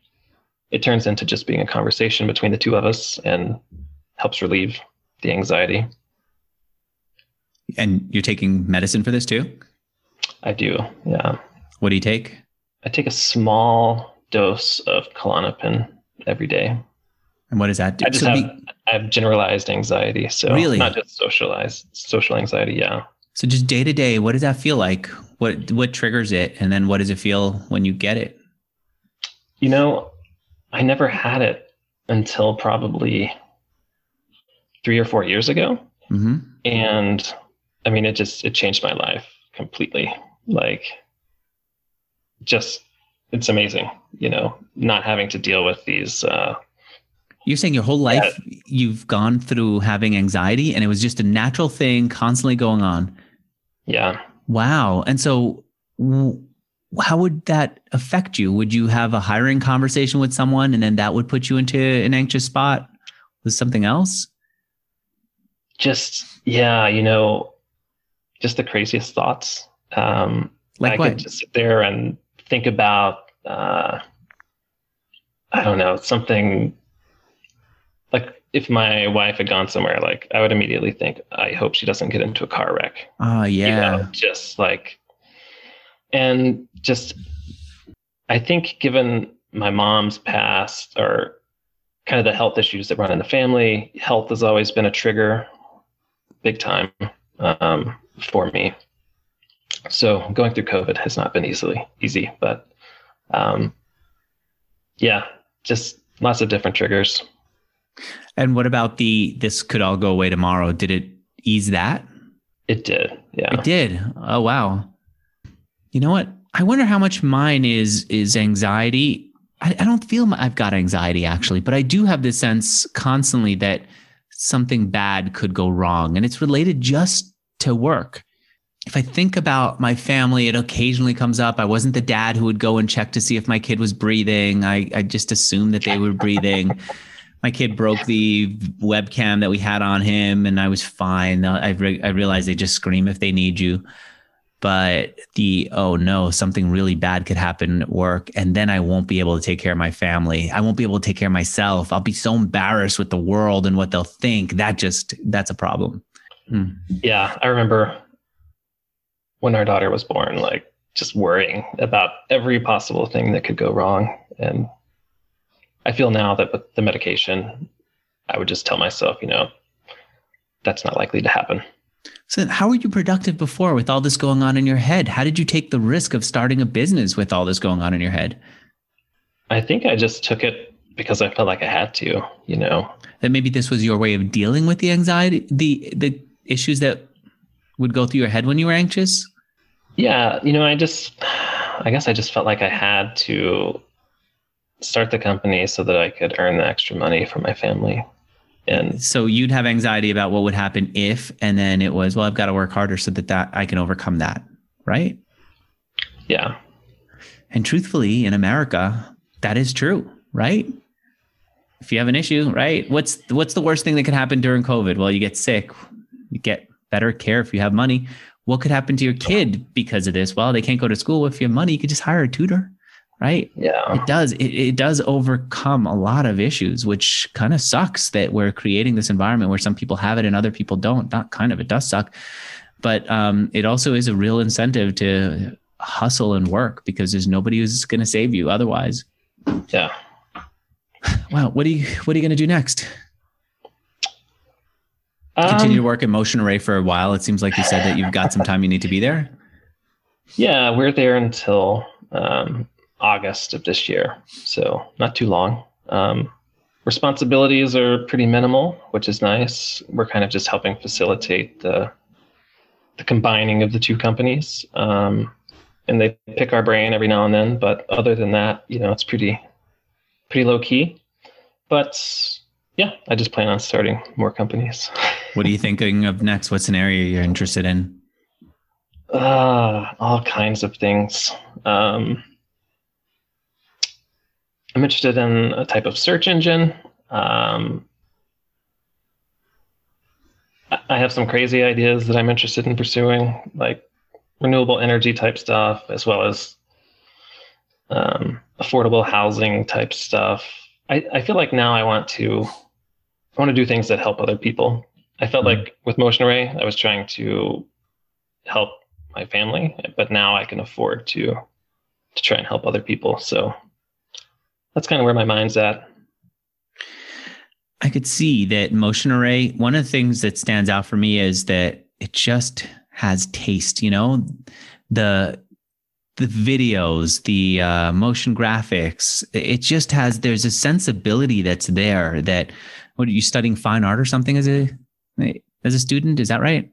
it turns into just being a conversation between the two of us and helps relieve the anxiety. And you're taking medicine for this too? I do, yeah. What do you take? I take a small dose of Klonopin every day. And what does that do? I just so have, be, I have generalized anxiety. So really? not just socialized social anxiety, yeah. So just day to day, what does that feel like? What what triggers it? And then what does it feel when you get it? You know, I never had it until probably three or four years ago. Mm-hmm. And I mean, it just, it changed my life completely. Like, just, it's amazing, you know, not having to deal with these. Uh, You're saying your whole life yeah. you've gone through having anxiety and it was just a natural thing constantly going on. Yeah. Wow. And so, how would that affect you? Would you have a hiring conversation with someone and then that would put you into an anxious spot with something else? Just, yeah, you know, just the craziest thoughts. Um, like I what? could just sit there and think about, uh, I don't know, something like if my wife had gone somewhere, like I would immediately think, I hope she doesn't get into a car wreck. Oh, yeah. You know, just like and just I think given my mom's past or kind of the health issues that run in the family, health has always been a trigger, big time um, for me. So going through COVID has not been easily easy, but um, yeah, just lots of different triggers. And what about the this could all go away tomorrow? Did it ease that? It did. Yeah. It did. Oh wow. You know what? I wonder how much mine is is anxiety. I, I don't feel my, I've got anxiety actually, but I do have this sense constantly that something bad could go wrong, and it's related just to work. If I think about my family, it occasionally comes up. I wasn't the dad who would go and check to see if my kid was breathing. I, I just assumed that they were breathing. my kid broke the webcam that we had on him and I was fine. I, re- I realized they just scream if they need you but the oh no something really bad could happen at work and then i won't be able to take care of my family. I won't be able to take care of myself. I'll be so embarrassed with the world and what they'll think. That just that's a problem. Hmm. yeah i remember when our daughter was born like just worrying about every possible thing that could go wrong and i feel now that with the medication i would just tell myself you know that's not likely to happen so, how were you productive before with all this going on in your head? How did you take the risk of starting a business with all this going on in your head? I think I just took it because I felt like I had to, you know. That maybe this was your way of dealing with the anxiety, the the issues that would go through your head when you were anxious? Yeah, you know, I just I guess I just felt like I had to start the company so that I could earn the extra money for my family. And so you'd have anxiety about what would happen if, and then it was, well, I've got to work harder so that, that I can overcome that. Right. Yeah. And truthfully, in America, that is true. Right. If you have an issue, right. What's, what's the worst thing that could happen during COVID? Well, you get sick, you get better care if you have money. what could happen to your kid because of this? Well, they can't go to school. If you have money, you could just hire a tutor, right? Yeah. It does. It, it does overcome a lot of issues, which kind of sucks that we're creating this environment where some people have it and other people don't. Not kind of, it does suck. But um, it also is a real incentive to hustle and work because there's nobody who's going to save you otherwise. Yeah. Well, what are you what are you going to do next? Continue um, to work at Motion Array for a while. It seems like you said that you've got some time you need to be there. Yeah, we're there until um, August of this year, so not too long. Um, responsibilities are pretty minimal, which is nice. We're kind of just helping facilitate the the combining of the two companies, um, and they pick our brain every now and then. But other than that, you know, it's pretty pretty low key. But yeah, I just plan on starting more companies. what are you thinking of next? What's an area you're interested in? Uh, all kinds of things. Um, I'm interested in a type of search engine. Um, I have some crazy ideas that I'm interested in pursuing, like renewable energy type stuff, as well as um, affordable housing type stuff. I, I feel like now I want to I want to do things that help other people. I felt mm-hmm. like with Motion Array, I was trying to help my family, but now I can afford to to try and help other people. So that's kind of where my mind's at. I could see that Motion Array, one of the things that stands out for me is that it just has taste, you know, the the videos, the uh, motion graphics, it just has there's a sensibility that's there that what are you studying fine art or something as a as a student? Is that right?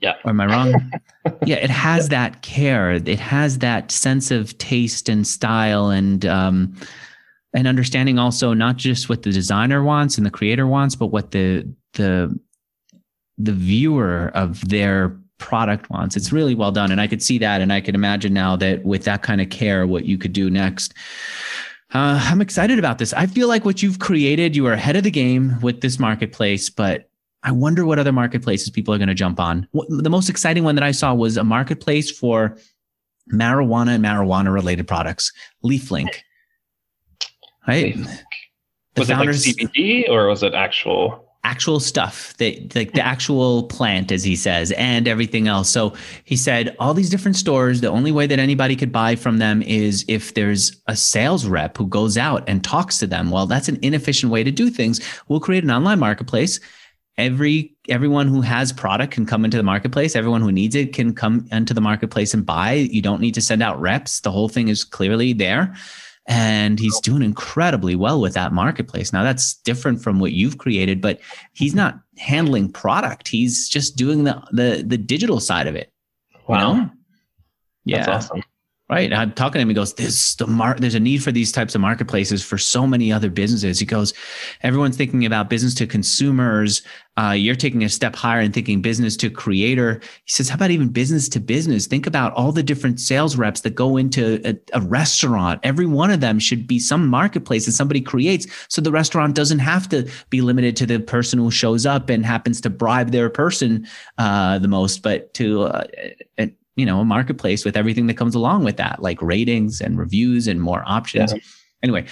Yeah. Or am I wrong? yeah, it has that care. It has that sense of taste and style and um, and understanding also not just what the designer wants and the creator wants, but what the the the viewer of their product wants. It's really well done. And I could see that. And I could imagine now that with that kind of care, what you could do next. Uh, I'm excited about this. I feel like what you've created, you are ahead of the game with this marketplace, but I wonder what other marketplaces people are going to jump on. The most exciting one that I saw was a marketplace for marijuana and marijuana related products, LeafLink. Right? The was founders, it like CBD or was it actual actual stuff that like the actual plant as he says and everything else so he said all these different stores the only way that anybody could buy from them is if there's a sales rep who goes out and talks to them well that's an inefficient way to do things we'll create an online marketplace every everyone who has product can come into the marketplace everyone who needs it can come into the marketplace and buy you don't need to send out reps the whole thing is clearly there and he's doing incredibly well with that marketplace. Now that's different from what you've created, but he's not handling product. He's just doing the the the digital side of it. Wow. You know? Yeah. That's awesome right? I'm talking to him. He goes, "There's the mar- There's a need for these types of marketplaces for so many other businesses." He goes, "Everyone's thinking about business to consumers. Uh, you're taking a step higher and thinking business to creator." He says, "How about even business to business? Think about all the different sales reps that go into a, a restaurant. Every one of them should be some marketplace that somebody creates, so the restaurant doesn't have to be limited to the person who shows up and happens to bribe their person uh, the most, but to uh, you know a marketplace with everything that comes along with that like ratings and reviews and more options. Yeah. anyway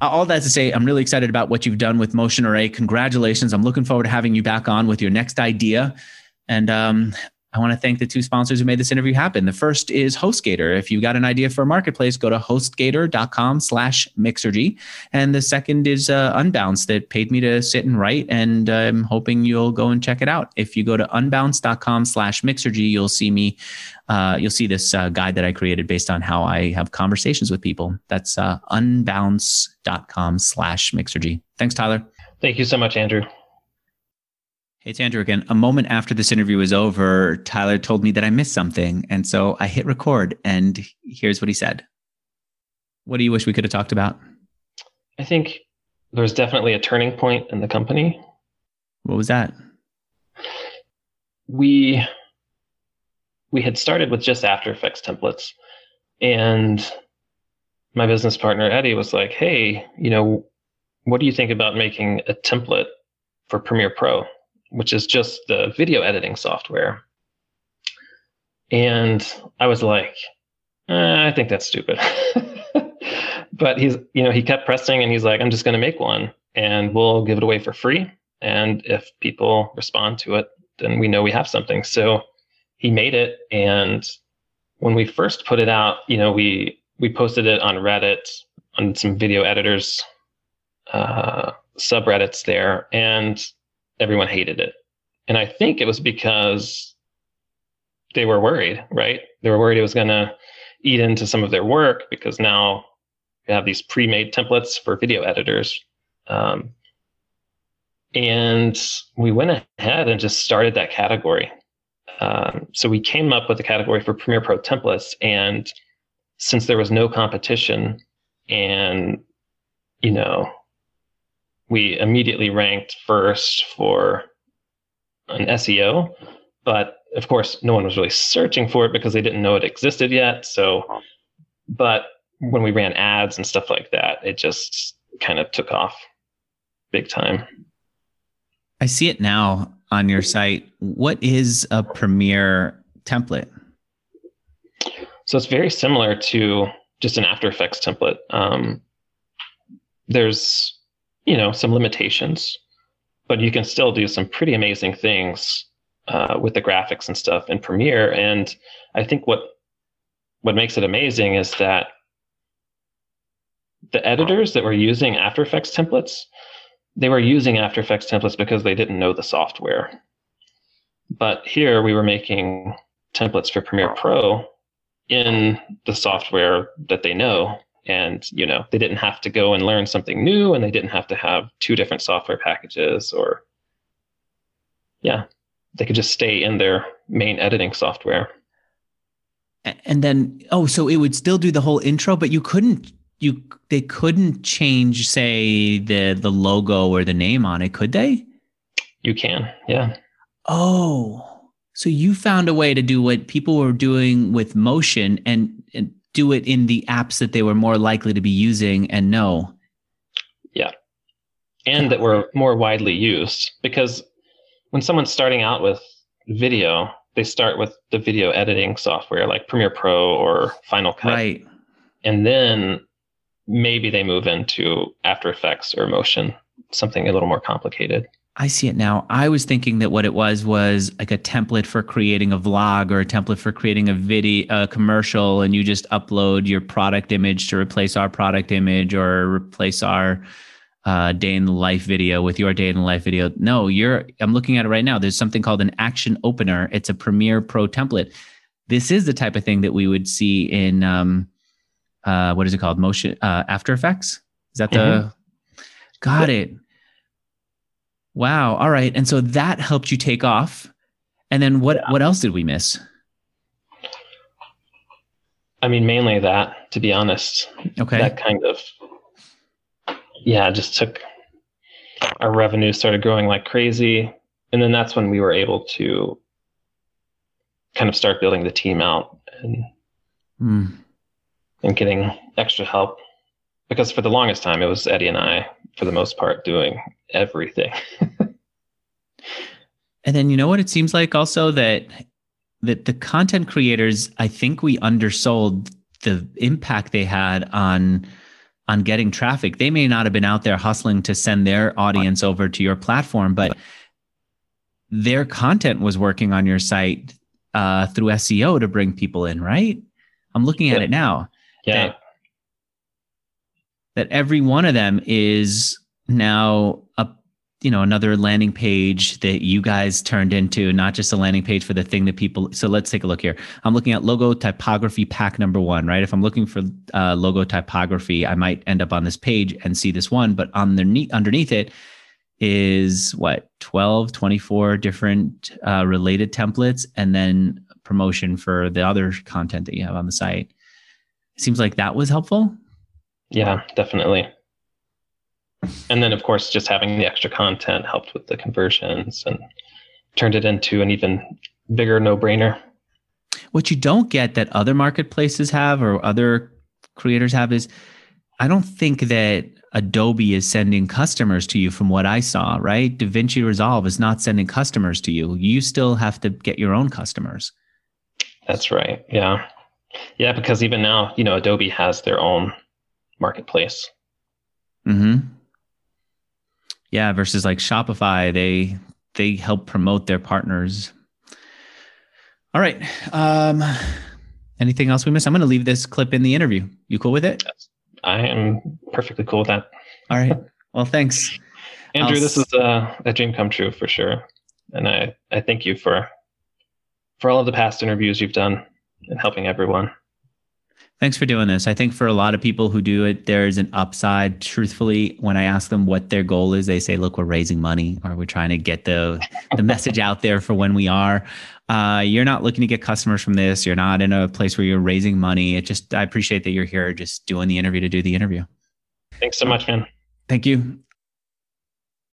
all that to say i'm really excited about what you've done with motion array. Congratulations. I'm looking forward to having you back on with your next idea. And um, I want to thank the two sponsors who made this interview happen. The first is HostGator. If you got an idea for a marketplace, go to hostgator.com slash mixergy. And the second is uh, Unbounce that paid me to sit and write. And I'm hoping you'll go and check it out. If you go to unbounce.com slash mixergy, you'll see me, uh, you'll see this uh, guide that I created based on how I have conversations with people. That's uh, unbounce.com slash mixergy. Thanks, Tyler. Thank you so much, Andrew. Hey, it's Andrew again. A moment after this interview was over, Tyler told me that I missed something. And so I hit record, and here's what he said. What do you wish we could have talked about? I think there's definitely a turning point in the company. What was that? We we had started with just After Effects templates, and my business partner Eddie was like, "Hey, you know, what do you think about making a template for Premiere Pro?" Which is just the video editing software. And I was like, eh, I think that's stupid. but he's, you know, he kept pressing and he's like, I'm just going to make one and we'll give it away for free. And if people respond to it, then we know we have something. So he made it. And when we first put it out, you know, we, we posted it on Reddit on some video editors, uh, subreddits there, and everyone hated it. And I think it was because they were worried, right? They were worried it was going to eat into some of their work because now we have these pre-made templates for video editors. Um, and we went ahead and just started that category. Um, so we came up with a category for Premiere Pro templates, and since there was no competition, and you know, we immediately ranked first for an SEO, but of course, no one was really searching for it because they didn't know it existed yet. So, but when we ran ads and stuff like that, it just kind of took off big time. I see it now on your site. What is a Premiere template? So it's very similar to just an After Effects template. Um, there's, you know, some limitations, but you can still do some pretty amazing things uh, with the graphics and stuff in Premiere. And I think what what makes it amazing is that the editors that were using After Effects templates, they were using After Effects templates because they didn't know the software. But here we were making templates for Premiere Pro in the software that they know. And, you know, they didn't have to go and learn something new and they didn't have to have two different software packages or, yeah, they could just stay in their main editing software. And then, oh, so it would still do the whole intro, but you couldn't you they couldn't change say the the logo or the name on it could they you can yeah oh so you found a way to do what people were doing with motion and, and do it in the apps that they were more likely to be using and know. Yeah. And that were more widely used because when someone's starting out with video they start with the video editing software like premiere pro or final cut. Right. And then maybe they move into After Effects or Motion, something a little more complicated. I see it now. I was thinking that what it was was like a template for creating a vlog or a template for creating a video, a commercial, and you just upload your product image to replace our product image or replace our uh, day in the life video with your day in the life video. No, you're. I'm looking at it right now. There's something called an action opener. It's a Premiere Pro template. This is the type of thing that we would see in um, uh, what is it called? Motion uh, After Effects. Is that the? Mm-hmm. Got it. Wow. All right. And so that helped you take off. And then what? Yeah. What else did we miss? I mean, mainly that. To be honest. Okay. That kind of. Yeah, just took. Our revenue started growing like crazy, and then that's when we were able to kind of start building the team out and. Mm and getting extra help because for the longest time it was Eddie and I for the most part doing everything. and then you know what it seems like also that that the content creators I think we undersold the impact they had on on getting traffic. They may not have been out there hustling to send their audience over to your platform, but their content was working on your site uh, through SEO to bring people in, right? I'm looking at it now yeah. that, that every one of them is now a you know another landing page that you guys turned into not just a landing page for the thing that people so let's take a look here. I'm looking at logo typography pack number one right? If i'm looking for uh, logo typography i might end up on this page and see this one but underneath underneath it is what 12 24 different uh, related templates and then promotion for the other content that you have on the site. Seems like that was helpful. Yeah, definitely. And then, of course, just having the extra content helped with the conversions and turned it into an even bigger no brainer. What you don't get that other marketplaces have or other creators have is I don't think that Adobe is sending customers to you from what I saw, right? DaVinci Resolve is not sending customers to you. You still have to get your own customers. That's right. Yeah. Yeah, because even now, you know, Adobe has their own marketplace. Hmm. Yeah. Versus like Shopify, they they help promote their partners. All right. Um, anything else we missed? I'm going to leave this clip in the interview. You cool with it? I am perfectly cool with that. All right. Well, thanks. Andrew, I'll this is a, a dream come true for sure. And I, I thank you for for all of the past interviews you've done and helping everyone. Thanks for doing this. I think for a lot of people who do it, there's an upside. Truthfully, when I ask them what their goal is, they say, "Look, we're raising money, or we're trying to get the the message out there for when we are." Uh, you're not looking to get customers from this. You're not in a place where you're raising money. It just I appreciate that you're here, just doing the interview to do the interview. Thanks so much, man. Thank you.